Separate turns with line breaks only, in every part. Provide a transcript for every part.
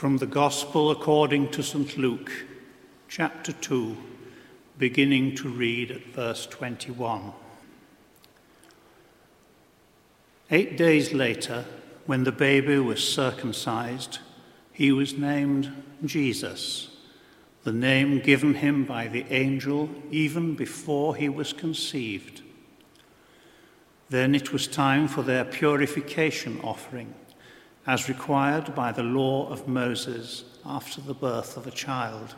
From the Gospel according to St. Luke, chapter 2, beginning to read at verse 21. Eight days later, when the baby was circumcised, he was named Jesus, the name given him by the angel even before he was conceived. Then it was time for their purification offering as required by the law of Moses after the birth of a child.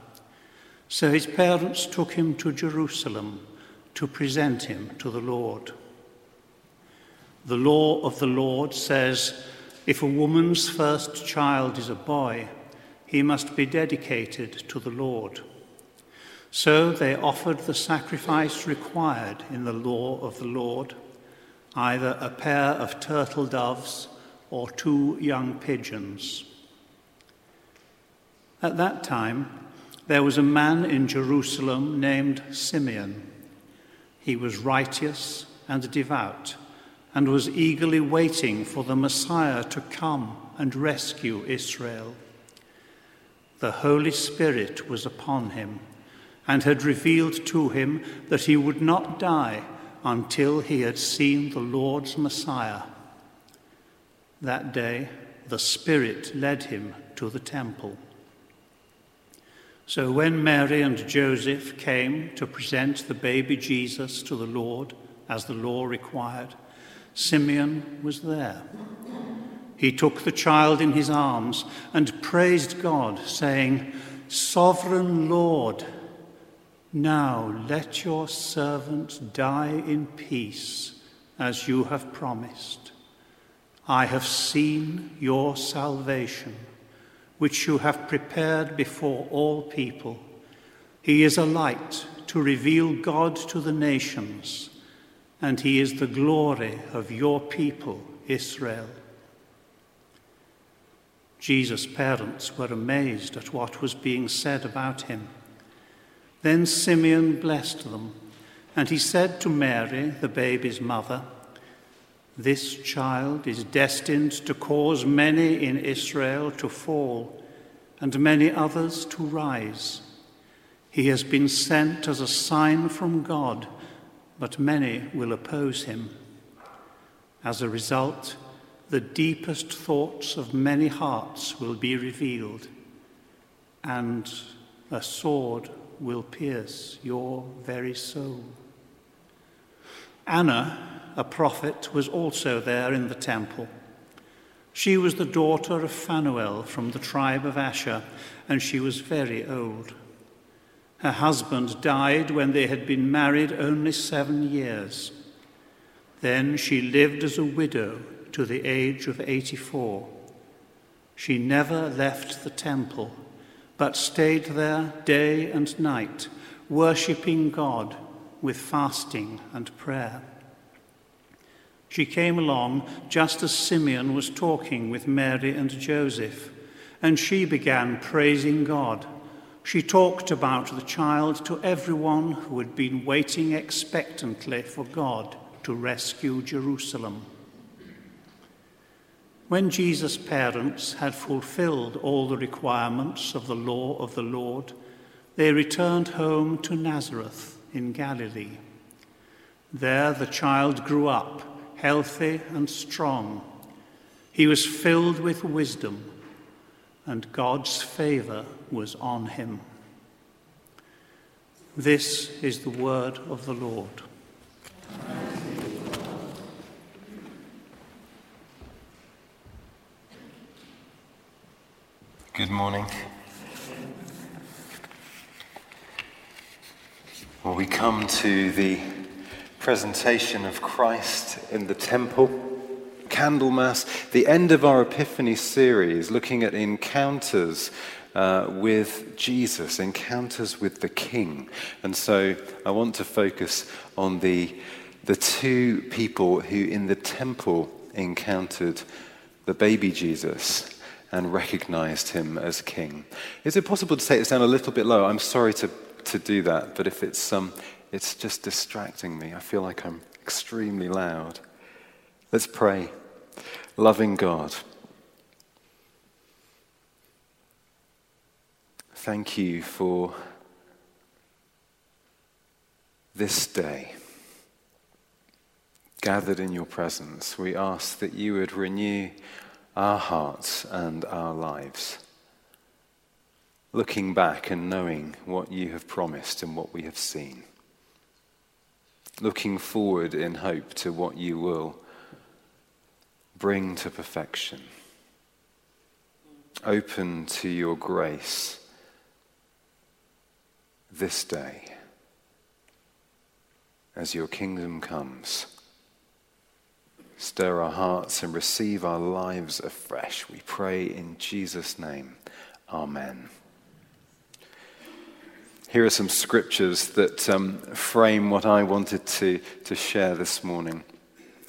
So his parents took him to Jerusalem to present him to the Lord. The law of the Lord says if a woman's first child is a boy, he must be dedicated to the Lord. So they offered the sacrifice required in the law of the Lord, either a pair of turtle doves or two young pigeons. At that time, there was a man in Jerusalem named Simeon. He was righteous and devout and was eagerly waiting for the Messiah to come and rescue Israel. The Holy Spirit was upon him and had revealed to him that he would not die until he had seen the Lord's Messiah. That day, the Spirit led him to the temple. So when Mary and Joseph came to present the baby Jesus to the Lord, as the law required, Simeon was there. He took the child in his arms and praised God, saying, Sovereign Lord, now let your servant die in peace, as you have promised. I have seen your salvation, which you have prepared before all people. He is a light to reveal God to the nations, and he is the glory of your people, Israel. Jesus' parents were amazed at what was being said about him. Then Simeon blessed them, and he said to Mary, the baby's mother, this child is destined to cause many in Israel to fall and many others to rise. He has been sent as a sign from God, but many will oppose him. As a result, the deepest thoughts of many hearts will be revealed, and a sword will pierce your very soul. Anna a prophet, was also there in the temple. She was the daughter of Phanuel from the tribe of Asher, and she was very old. Her husband died when they had been married only seven years. Then she lived as a widow to the age of 84. She never left the temple, but stayed there day and night, worshipping God with fasting and prayer. She came along just as Simeon was talking with Mary and Joseph, and she began praising God. She talked about the child to everyone who had been waiting expectantly for God to rescue Jerusalem. When Jesus' parents had fulfilled all the requirements of the law of the Lord, they returned home to Nazareth in Galilee. There the child grew up healthy and strong. He was filled with wisdom, and God's favor was on him. This is the word of the Lord.
Good morning. Well, we come to the presentation of Christ in the temple, Candlemas, the end of our Epiphany series, looking at encounters uh, with Jesus, encounters with the King. And so I want to focus on the, the two people who in the temple encountered the baby Jesus and recognized him as king. Is it possible to take this down a little bit lower? I'm sorry to, to do that, but if it's, um, it's just distracting me. I feel like I'm extremely loud. Let's pray. Loving God, thank you for this day. Gathered in your presence, we ask that you would renew our hearts and our lives, looking back and knowing what you have promised and what we have seen, looking forward in hope to what you will bring to perfection, open to your grace this day as your kingdom comes. Stir our hearts and receive our lives afresh. We pray in Jesus' name. Amen. Here are some scriptures that um, frame what I wanted to, to share this morning.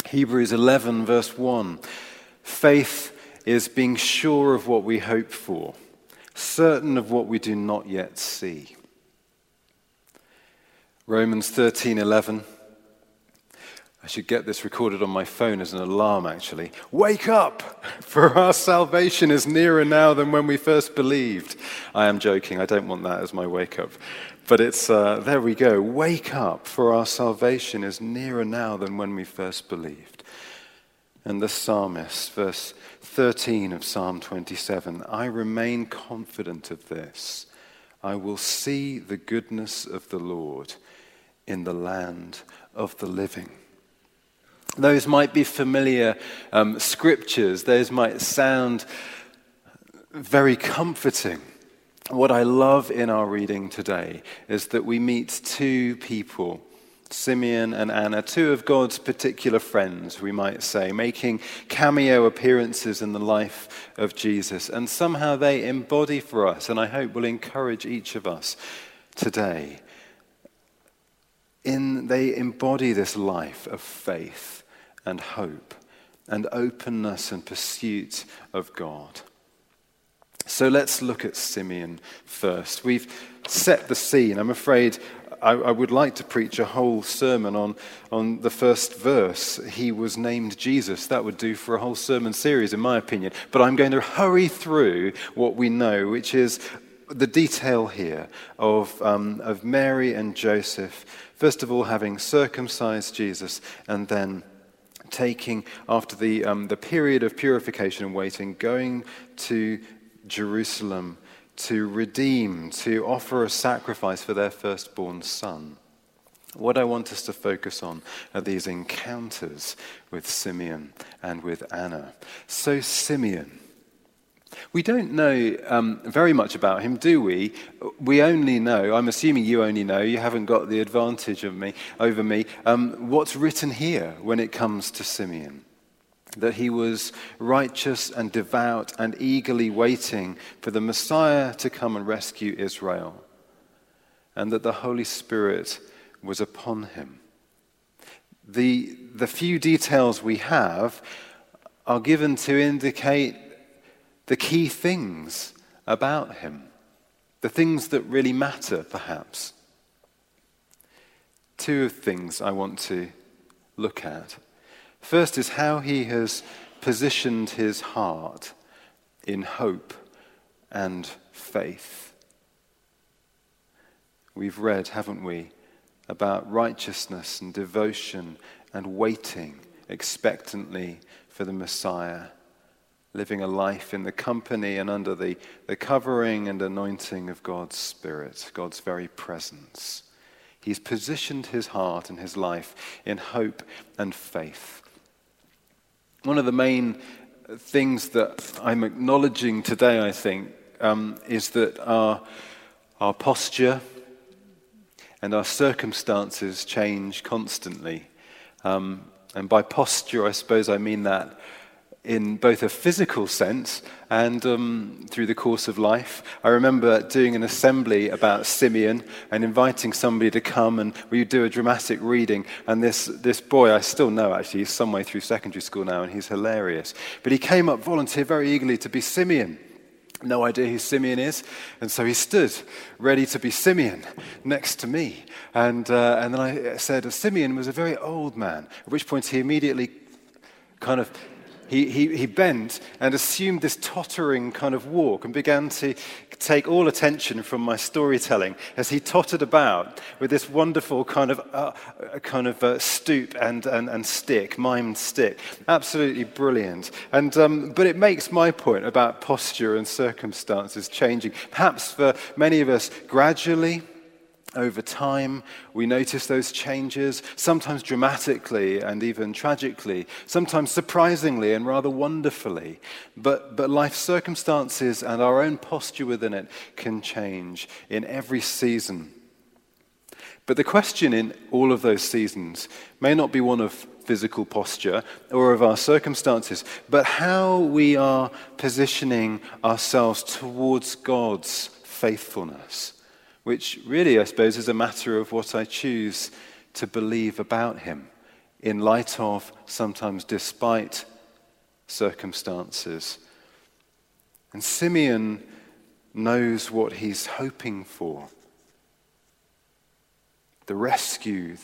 Hebrews 11, verse 1. Faith is being sure of what we hope for, certain of what we do not yet see. Romans 13, 11. I should get this recorded on my phone as an alarm, actually. Wake up, for our salvation is nearer now than when we first believed. I am joking. I don't want that as my wake up. But it's, uh, there we go. Wake up, for our salvation is nearer now than when we first believed. And the psalmist, verse 13 of Psalm 27 I remain confident of this. I will see the goodness of the Lord in the land of the living. Those might be familiar um, scriptures, those might sound very comforting. What I love in our reading today is that we meet two people, Simeon and Anna, two of God's particular friends, we might say, making cameo appearances in the life of Jesus. And somehow they embody for us, and I hope will encourage each of us today. In, they embody this life of faith and hope and openness and pursuit of God. So let's look at Simeon first. We've set the scene. I'm afraid I, I, would like to preach a whole sermon on, on the first verse. He was named Jesus. That would do for a whole sermon series, in my opinion. But I'm going to hurry through what we know, which is the detail here of, um, of Mary and Joseph, first of all, having circumcised Jesus and then taking, after the, um, the period of purification and waiting, going to Jerusalem to redeem, to offer a sacrifice for their firstborn son. What I want us to focus on are these encounters with Simeon and with Anna. So, Simeon we don't know um, very much about him, do we? We only know, I'm assuming you only know, you haven't got the advantage of me, over me, um, what's written here when it comes to Simeon. That he was righteous and devout and eagerly waiting for the Messiah to come and rescue Israel. And that the Holy Spirit was upon him. The, the few details we have are given to indicate the key things about him, the things that really matter, perhaps. Two things I want to look at. First is how he has positioned his heart in hope and faith. We've read, haven't we, about righteousness and devotion and waiting expectantly for the Messiah living a life in the company and under the, the covering and anointing of God's Spirit, God's very presence. He's positioned his heart and his life in hope and faith. One of the main things that I'm acknowledging today, I think, um, is that our, our posture and our circumstances change constantly. Um, and by posture, I suppose I mean that in both a physical sense and um, through the course of life. I remember doing an assembly about Simeon and inviting somebody to come and we do a dramatic reading. And this, this boy, I still know actually, he's some way through secondary school now and he's hilarious. But he came up, volunteered very eagerly to be Simeon. No idea who Simeon is. And so he stood ready to be Simeon next to me. And, uh, and then I said, Simeon was a very old man, at which point he immediately kind of he, he, he bent and assumed this tottering kind of walk and began to take all attention from my storytelling as he tottered about with this wonderful kind of, uh, kind of uh, stoop and, and, and stick, mimed stick. Absolutely brilliant. And, um, but it makes my point about posture and circumstances changing. Perhaps for many of us, gradually over time, we notice those changes, sometimes dramatically and even tragically, sometimes surprisingly and rather wonderfully. But, but life circumstances and our own posture within it can change in every season. But the question in all of those seasons may not be one of physical posture or of our circumstances, but how we are positioning ourselves towards God's faithfulness which really, I suppose, is a matter of what I choose to believe about him in light of, sometimes despite circumstances. And Simeon knows what he's hoping for the rescue,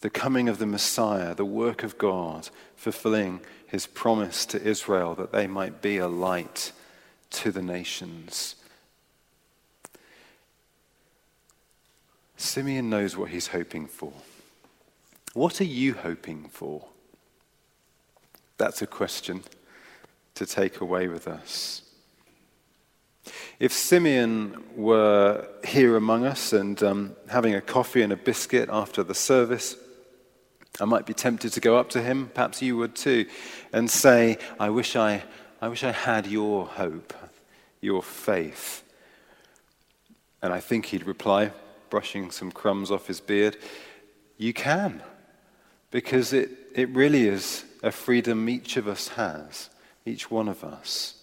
the coming of the Messiah, the work of God, fulfilling his promise to Israel that they might be a light to the nations. Simeon knows what he's hoping for. What are you hoping for? That's a question to take away with us. If Simeon were here among us and um, having a coffee and a biscuit after the service, I might be tempted to go up to him, perhaps you would too, and say, I wish I, I wish I had your hope, your faith. And I think he'd reply, brushing some crumbs off his beard, you can. Because it, it really is a freedom each of us has, each one of us.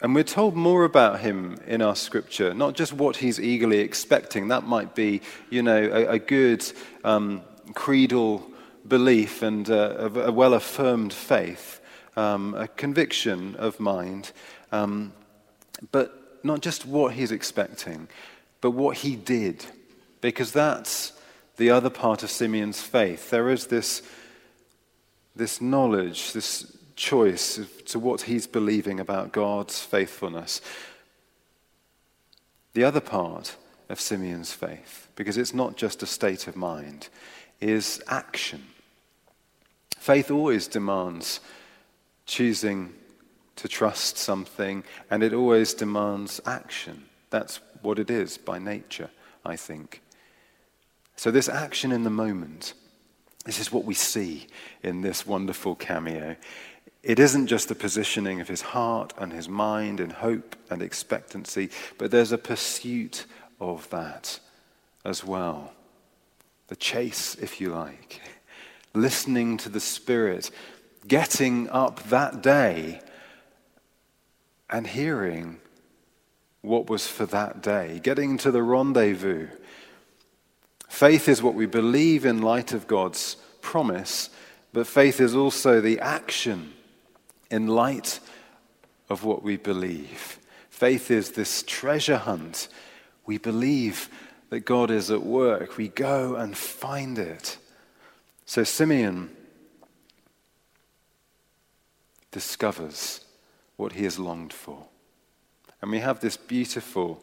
And we're told more about him in our scripture, not just what he's eagerly expecting. That might be, you know, a, a good um, creedal belief and a, a well affirmed faith, um, a conviction of mind. Um, but not just what he's expecting, but what he did. Because that's the other part of Simeon's faith. There is this, this knowledge, this choice to what he's believing about God's faithfulness. The other part of Simeon's faith, because it's not just a state of mind, is action. Faith always demands choosing to trust something, and it always demands action. That's what it is by nature, I think. So, this action in the moment, this is what we see in this wonderful cameo. It isn't just the positioning of his heart and his mind in hope and expectancy, but there's a pursuit of that as well. The chase, if you like. Listening to the Spirit, getting up that day and hearing what was for that day, getting to the rendezvous. Faith is what we believe in light of God's promise, but faith is also the action in light of what we believe. Faith is this treasure hunt. We believe that God is at work. We go and find it. So Simeon discovers what he has longed for. And we have this beautiful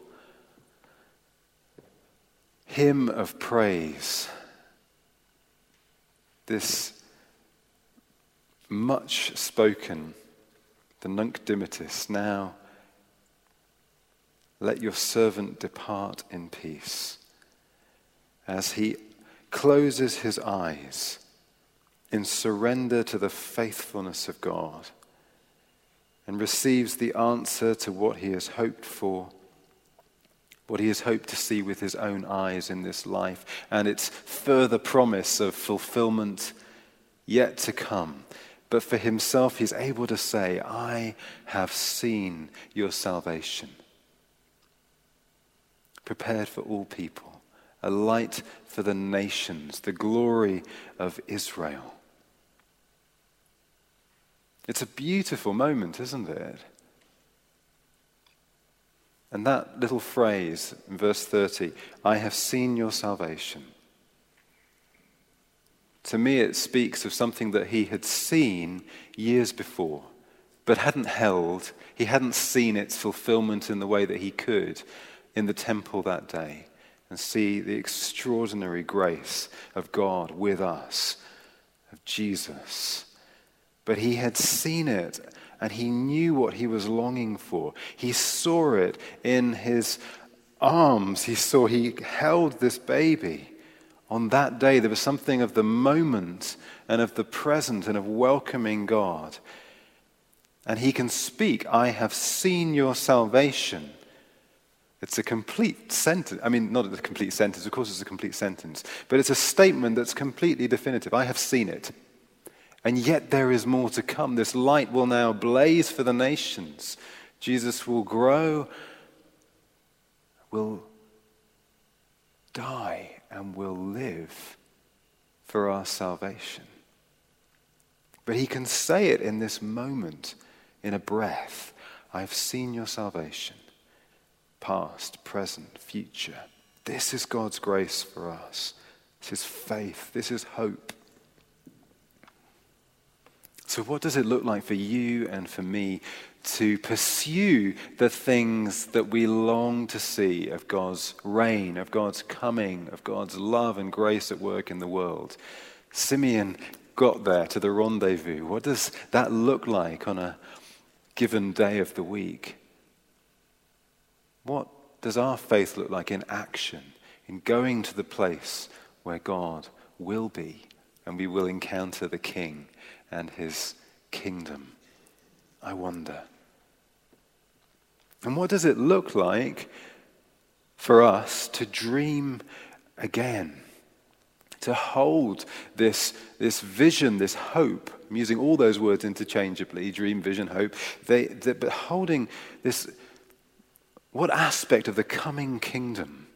hymn of praise, this much spoken, the Nunc Dimittis. Now, let your servant depart in peace. As he closes his eyes in surrender to the faithfulness of God and receives the answer to what he has hoped for, what he has hoped to see with his own eyes in this life, and its further promise of fulfillment yet to come. But for himself, he's able to say, I have seen your salvation, prepared for all people, a light for the nations, the glory of Israel. It's a beautiful moment, isn't it? And that little phrase in verse 30, I have seen your salvation. To me, it speaks of something that he had seen years before, but hadn't held. He hadn't seen its fulfillment in the way that he could in the temple that day and see the extraordinary grace of God with us, of Jesus. But he had seen it and he knew what he was longing for. He saw it in his arms. He saw, he held this baby. On that day, there was something of the moment and of the present and of welcoming God. And he can speak, I have seen your salvation. It's a complete sentence. I mean, not a complete sentence, of course, it's a complete sentence, but it's a statement that's completely definitive. I have seen it. And yet there is more to come. This light will now blaze for the nations. Jesus will grow, will die, and will live for our salvation. But he can say it in this moment, in a breath I've seen your salvation, past, present, future. This is God's grace for us. This is faith. This is hope. So, what does it look like for you and for me to pursue the things that we long to see of God's reign, of God's coming, of God's love and grace at work in the world? Simeon got there to the rendezvous. What does that look like on a given day of the week? What does our faith look like in action, in going to the place where God will be and we will encounter the King? And his kingdom. I wonder. And what does it look like for us to dream again? To hold this, this vision, this hope, I'm using all those words interchangeably dream, vision, hope, they, they, but holding this, what aspect of the coming kingdom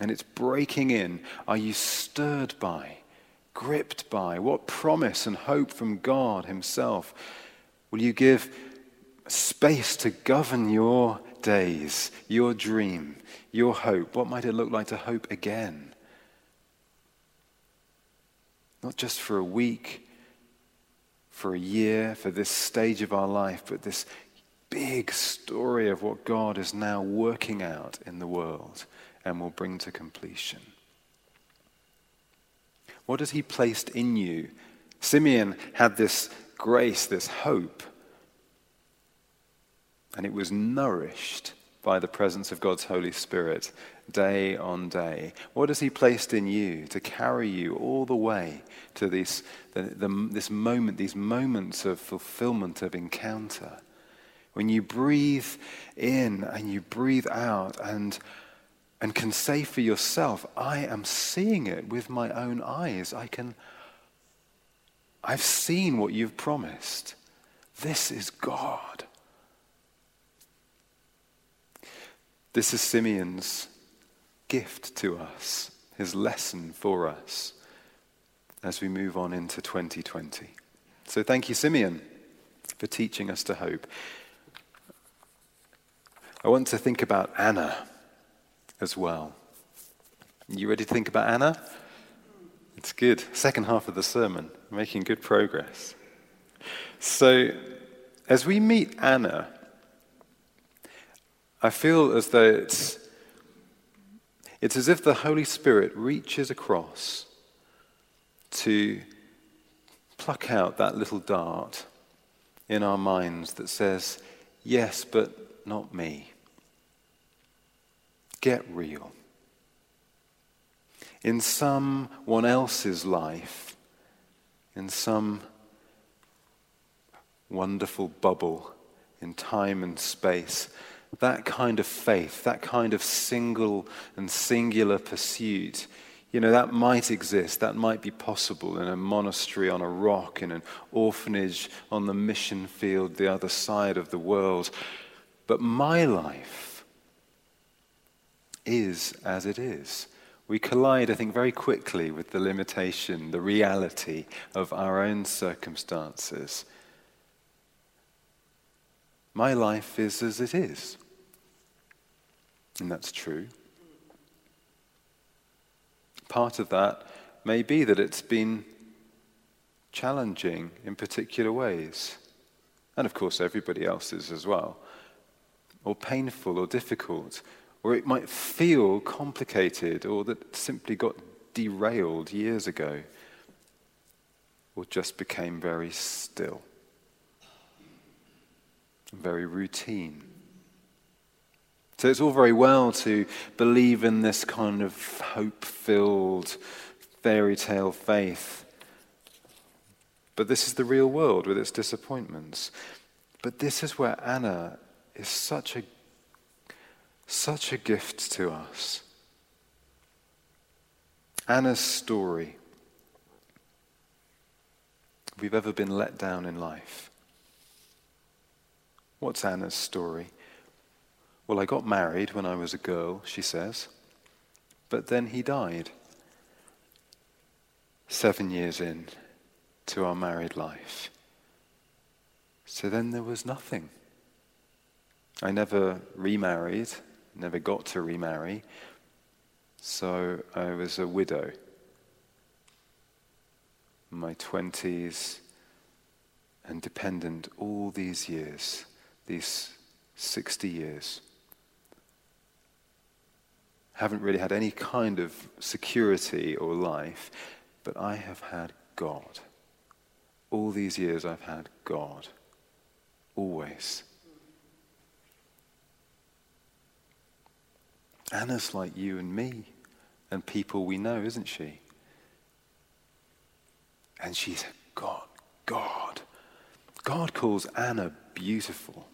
and its breaking in are you stirred by? Gripped by? What promise and hope from God Himself will you give space to govern your days, your dream, your hope? What might it look like to hope again? Not just for a week, for a year, for this stage of our life, but this big story of what God is now working out in the world and will bring to completion. What has He placed in you? Simeon had this grace, this hope, and it was nourished by the presence of God's Holy Spirit day on day. What has He placed in you to carry you all the way to this, the, the, this moment, these moments of fulfillment, of encounter? When you breathe in and you breathe out and and can say for yourself, I am seeing it with my own eyes. I can, I've seen what you've promised. This is God. This is Simeon's gift to us, his lesson for us as we move on into 2020. So thank you, Simeon, for teaching us to hope. I want to think about Anna as well. You ready to think about Anna? It's good. Second half of the sermon, making good progress. So, as we meet Anna, I feel as though it's, it's as if the Holy Spirit reaches across to pluck out that little dart in our minds that says, Yes, but not me. Get real. In someone else's life, in some wonderful bubble in time and space, that kind of faith, that kind of single and singular pursuit, you know, that might exist, that might be possible in a monastery on a rock, in an orphanage on the mission field, the other side of the world. But my life, is as it is. We collide, I think, very quickly with the limitation, the reality of our own circumstances. My life is as it is. And that's true. Part of that may be that it's been challenging in particular ways. And of course, everybody else's as well. Or painful or difficult. Or it might feel complicated or that simply got derailed years ago. Or just became very still, very routine. So it's all very well to believe in this kind of hope filled fairy tale faith. But this is the real world with its disappointments. But this is where Anna is such a, such a gift to us. Anna's story. If we've ever been let down in life. What's Anna's story? Well, I got married when I was a girl, she says, but then he died. Seven years in to our married life. So then there was nothing. I never remarried, never got to remarry, so I was a widow. My 20s and dependent all these years, these 60 years haven't really had any kind of security or life, but I have had God. All these years I've had God. Always. Anna's like you and me and people we know, isn't she? And she's God. God. God calls Anna beautiful.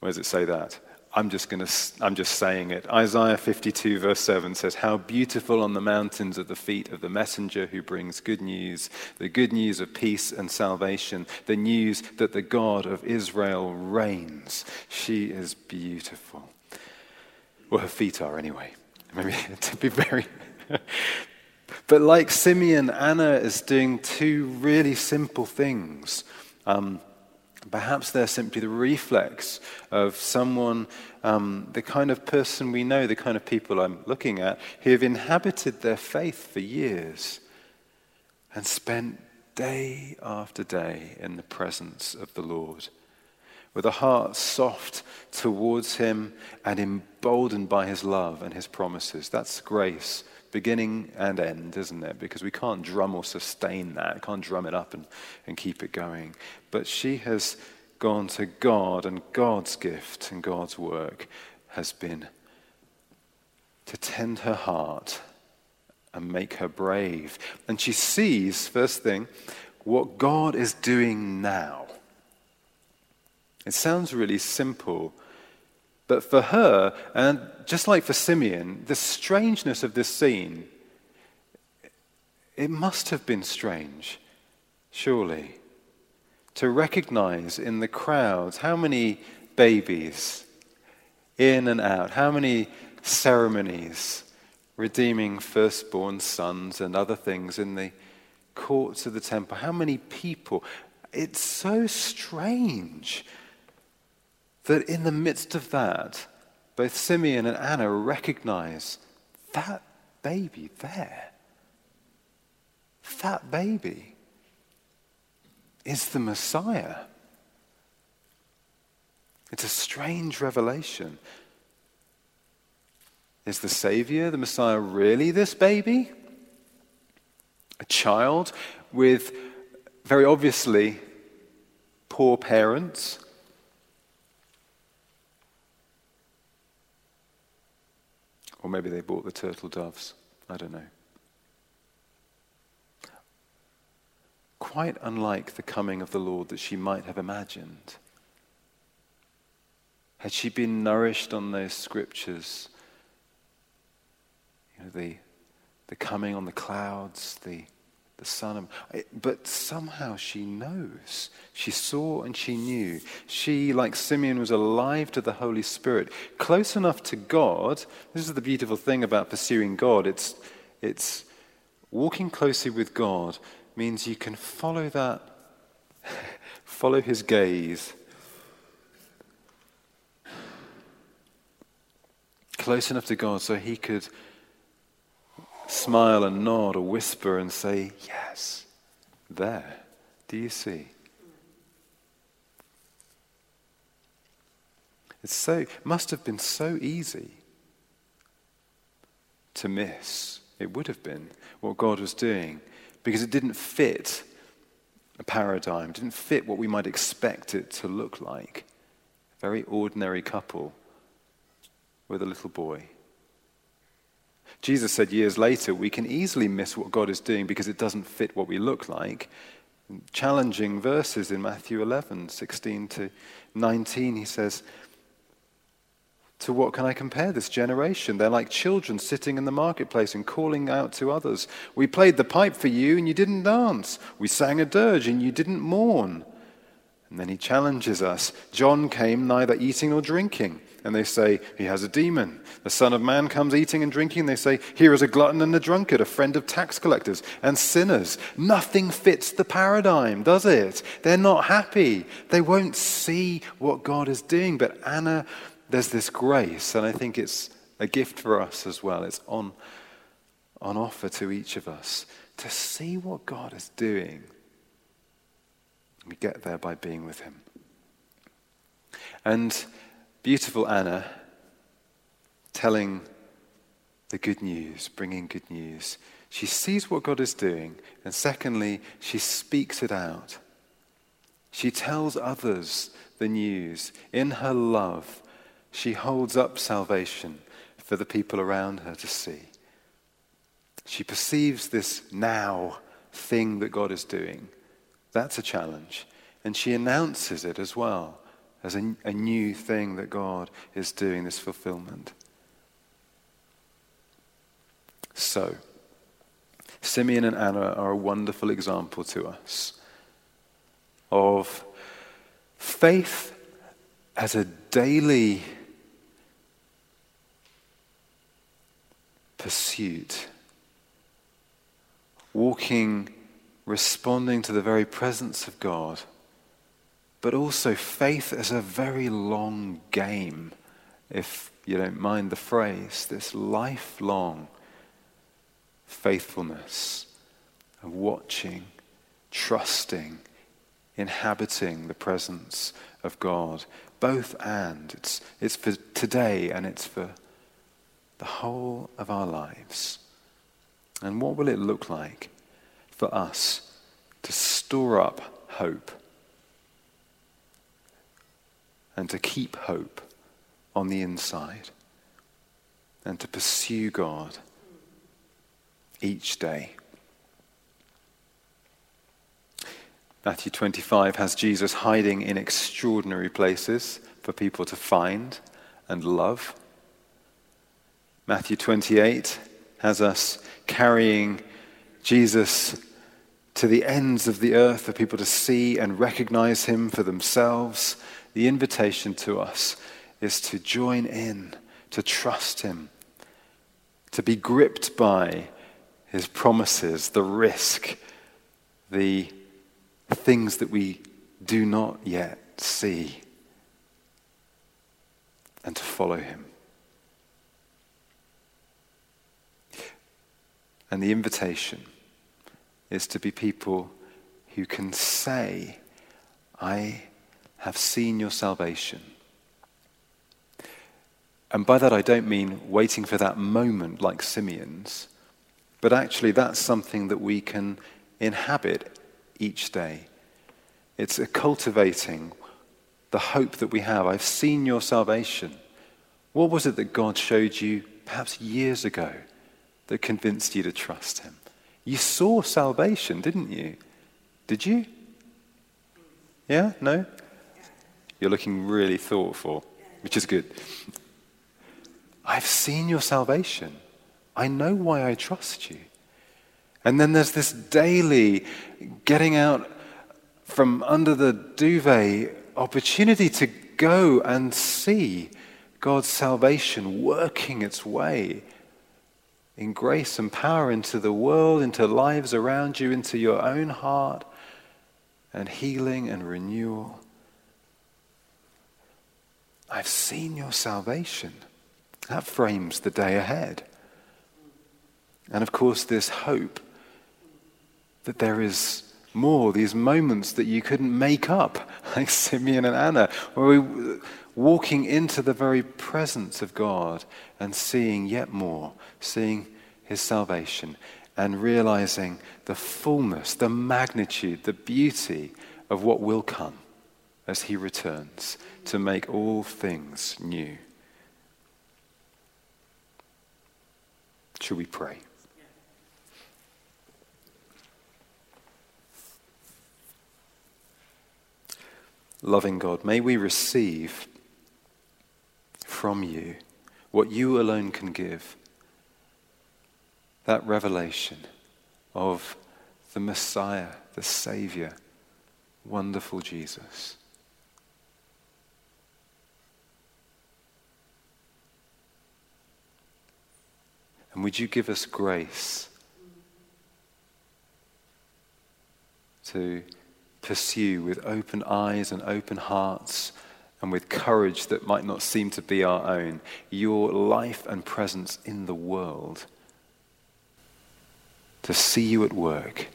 Where does it say that? I'm just to, I'm just saying it. Isaiah 52, verse 7 says, How beautiful on the mountains are the feet of the messenger who brings good news, the good news of peace and salvation, the news that the God of Israel reigns. She is beautiful. Well, her feet are anyway. Maybe to be very. but like Simeon, Anna is doing two really simple things. Um, Perhaps they're simply the reflex of someone, um, the kind of person we know, the kind of people I'm looking at, who have inhabited their faith for years and spent day after day in the presence of the Lord, with a heart soft towards Him and emboldened by His love and His promises. That's grace beginning and end, isn't it? Because we can't drum or sustain that, can't drum it up and, and keep it going. But she has gone to God, and God's gift and God's work has been to tend her heart and make her brave. And she sees, first thing, what God is doing now. It sounds really simple, but for her, and just like for Simeon, the strangeness of this scene, it must have been strange, surely, to recognize in the crowds how many babies in and out, how many ceremonies redeeming firstborn sons and other things in the courts of the temple, how many people. It's so strange that in the midst of that, both Simeon and Anna recognize that baby there. That baby is the Messiah. It's a strange revelation. Is the Savior, the Messiah, really this baby? A child with very obviously poor parents Or maybe they bought the turtle doves. I don't know. Quite unlike the coming of the Lord that she might have imagined. Had she been nourished on those scriptures, you know, the, the coming on the clouds, the the Son of. But somehow she knows. She saw and she knew. She, like Simeon, was alive to the Holy Spirit, close enough to God. This is the beautiful thing about pursuing God. It's, it's walking closely with God means you can follow that, follow his gaze. Close enough to God so he could smile and nod or whisper and say, Yes, there. Do you see? It's so, must have been so easy to miss. It would have been what God was doing because it didn't fit a paradigm, didn't fit what we might expect it to look like. A very ordinary couple with a little boy. Jesus said years later, we can easily miss what God is doing because it doesn't fit what we look like. Challenging verses in Matthew 11, 16 to 19, he says, to what can I compare this generation? They're like children sitting in the marketplace and calling out to others. We played the pipe for you and you didn't dance. We sang a dirge and you didn't mourn. And then he challenges us. John came neither eating nor drinking. And they say, He has a demon. The Son of Man comes eating and drinking. They say, Here is a glutton and a drunkard, a friend of tax collectors and sinners. Nothing fits the paradigm, does it? They're not happy. They won't see what God is doing. But Anna there's this grace, and I think it's a gift for us as well. It's on, on offer to each of us to see what God is doing. We get there by being with Him. And beautiful Anna telling the good news, bringing good news. She sees what God is doing, and secondly, she speaks it out. She tells others the news in her love she holds up salvation for the people around her to see. She perceives this now thing that God is doing. That's a challenge. And she announces it as well as a, a new thing that God is doing, this fulfillment. So, Simeon and Anna are a wonderful example to us of faith as a daily pursuit. Walking, responding to the very presence of God, but also faith as a very long game, if you don't mind the phrase, this lifelong faithfulness of watching, trusting, inhabiting the presence of God. Both and. It's, it's for today and it's for the whole of our lives. And what will it look like for us to store up hope and to keep hope on the inside and to pursue God each day? Matthew 25 has Jesus hiding in extraordinary places for people to find and love. Matthew 28 has us carrying Jesus to the ends of the earth for people to see and recognize him for themselves. The invitation to us is to join in, to trust him, to be gripped by his promises, the risk, the things that we do not yet see, and to follow him. And the invitation is to be people who can say, I have seen your salvation. And by that, I don't mean waiting for that moment like Simeon's, but actually, that's something that we can inhabit each day. It's a cultivating the hope that we have. I've seen your salvation. What was it that God showed you perhaps years ago? that convinced you to trust him? You saw salvation, didn't you? Did you? Yeah? No? You're looking really thoughtful, which is good. I've seen your salvation. I know why I trust you. And then there's this daily getting out from under the duvet opportunity to go and see God's salvation working its way in grace and power into the world, into lives around you, into your own heart, and healing and renewal. I've seen your salvation. That frames the day ahead. And of course, this hope that there is more, these moments that you couldn't make up, like Simeon and Anna, where we're walking into the very presence of God and seeing yet more, seeing his salvation and realizing the fullness, the magnitude, the beauty of what will come as he returns to make all things new. Shall we pray? Loving God, may we receive from you what you alone can give that revelation of the Messiah, the Savior, wonderful Jesus. And would you give us grace to pursue with open eyes and open hearts and with courage that might not seem to be our own your life and presence in the world? To see you at work,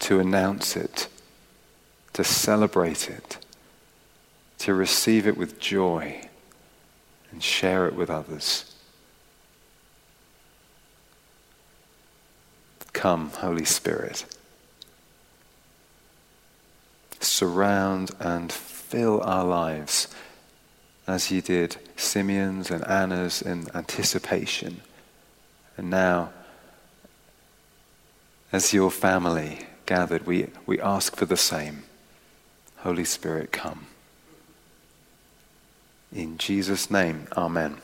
to announce it, to celebrate it, to receive it with joy and share it with others. Come, Holy Spirit surround and fill our lives as you did Simeon's and Anna's in anticipation. And now, as your family gathered, we, we ask for the same. Holy Spirit, come. In Jesus' name, Amen.